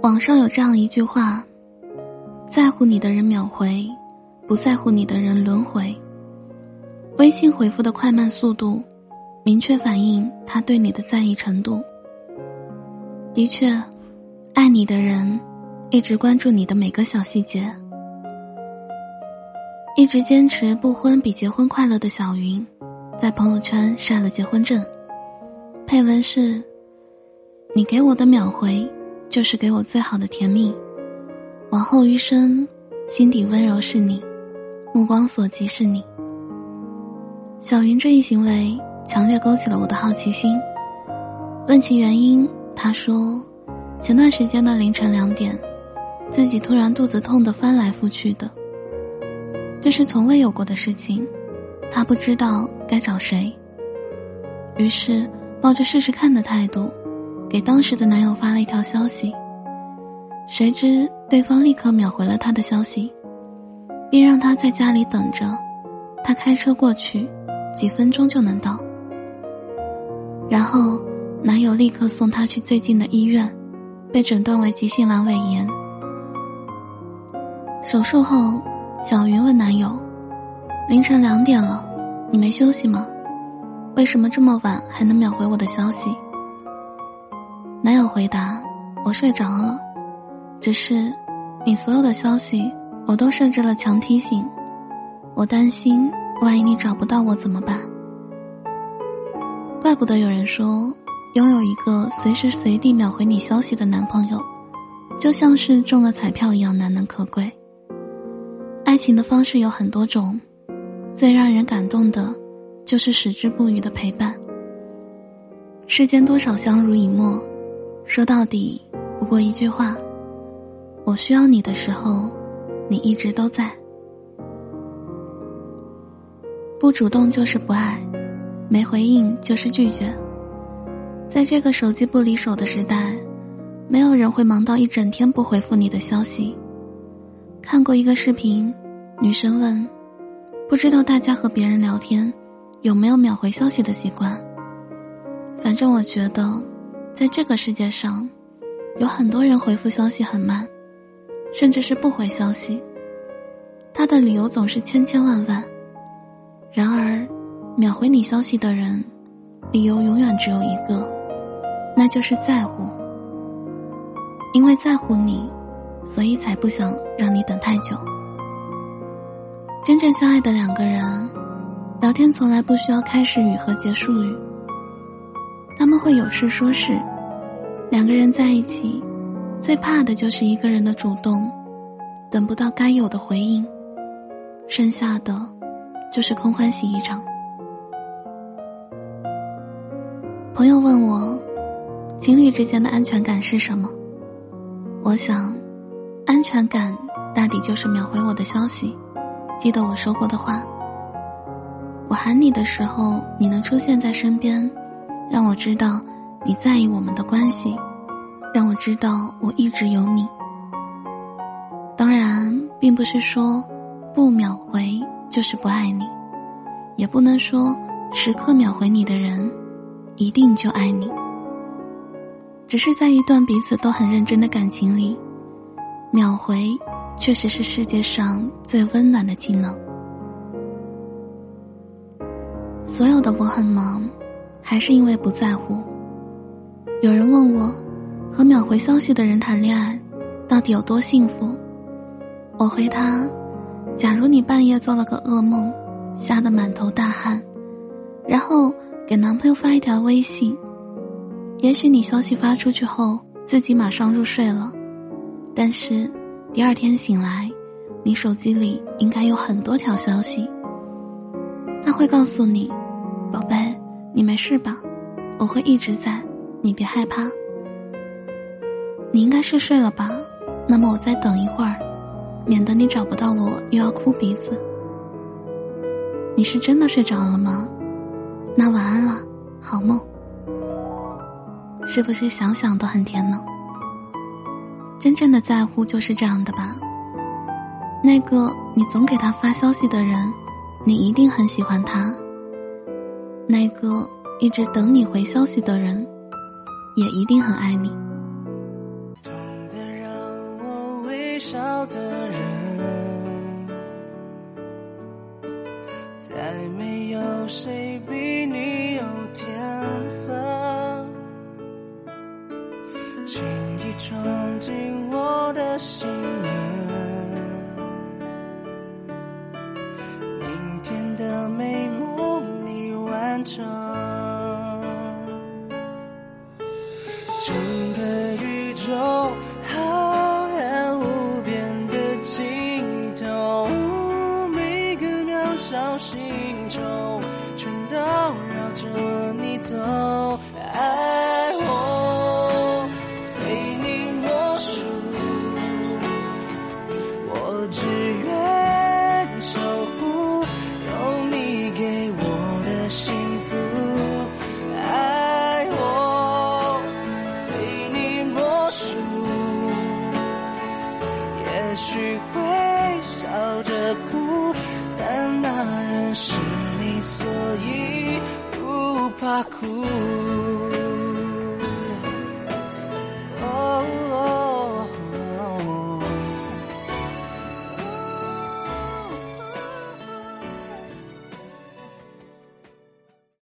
网上有这样一句话：“在乎你的人秒回，不在乎你的人轮回。”微信回复的快慢速度，明确反映他对你的在意程度。的确，爱你的人，一直关注你的每个小细节。一直坚持不婚比结婚快乐的小云，在朋友圈晒了结婚证，配文是：“你给我的秒回，就是给我最好的甜蜜。往后余生，心底温柔是你，目光所及是你。”小云这一行为强烈勾起了我的好奇心。问其原因，他说：“前段时间的凌晨两点，自己突然肚子痛得翻来覆去的。这是从未有过的事情，他不知道该找谁。于是抱着试试看的态度，给当时的男友发了一条消息。谁知对方立刻秒回了他的消息，并让他在家里等着，他开车过去。”几分钟就能到。然后，男友立刻送她去最近的医院，被诊断为急性阑尾炎。手术后，小云问男友：“凌晨两点了，你没休息吗？为什么这么晚还能秒回我的消息？”男友回答：“我睡着了，只是你所有的消息我都设置了强提醒，我担心。”万一你找不到我怎么办？怪不得有人说，拥有一个随时随地秒回你消息的男朋友，就像是中了彩票一样难能可贵。爱情的方式有很多种，最让人感动的，就是矢志不渝的陪伴。世间多少相濡以沫，说到底不过一句话：我需要你的时候，你一直都在。不主动就是不爱，没回应就是拒绝。在这个手机不离手的时代，没有人会忙到一整天不回复你的消息。看过一个视频，女生问：“不知道大家和别人聊天，有没有秒回消息的习惯？”反正我觉得，在这个世界上，有很多人回复消息很慢，甚至是不回消息。他的理由总是千千万万。然而，秒回你消息的人，理由永远只有一个，那就是在乎。因为在乎你，所以才不想让你等太久。真正相爱的两个人，聊天从来不需要开始语和结束语。他们会有事说事，两个人在一起，最怕的就是一个人的主动，等不到该有的回应，剩下的。就是空欢喜一场。朋友问我，情侣之间的安全感是什么？我想，安全感大抵就是秒回我的消息，记得我说过的话。我喊你的时候，你能出现在身边，让我知道你在意我们的关系，让我知道我一直有你。当然，并不是说不秒回。就是不爱你，也不能说时刻秒回你的人，一定就爱你。只是在一段彼此都很认真的感情里，秒回确实是世界上最温暖的技能。所有的我很忙，还是因为不在乎。有人问我，和秒回消息的人谈恋爱，到底有多幸福？我回他。假如你半夜做了个噩梦，吓得满头大汗，然后给男朋友发一条微信，也许你消息发出去后自己马上入睡了，但是第二天醒来，你手机里应该有很多条消息。他会告诉你：“宝贝，你没事吧？我会一直在，你别害怕。”你应该是睡了吧？那么我再等一会儿。免得你找不到我又要哭鼻子。你是真的睡着了吗？那晚安了，好梦。是不是想想都很甜呢？真正的在乎就是这样的吧。那个你总给他发消息的人，你一定很喜欢他。那个一直等你回消息的人，也一定很爱你。懂得让我微笑的人，再没有谁比你有天分，轻易闯进我的心门。完成，整个宇宙浩瀚无边的尽头，每个渺小星球全都绕着你走，爱我非你莫属，我只愿守许会笑着哭，但那人是你，所以不怕哭。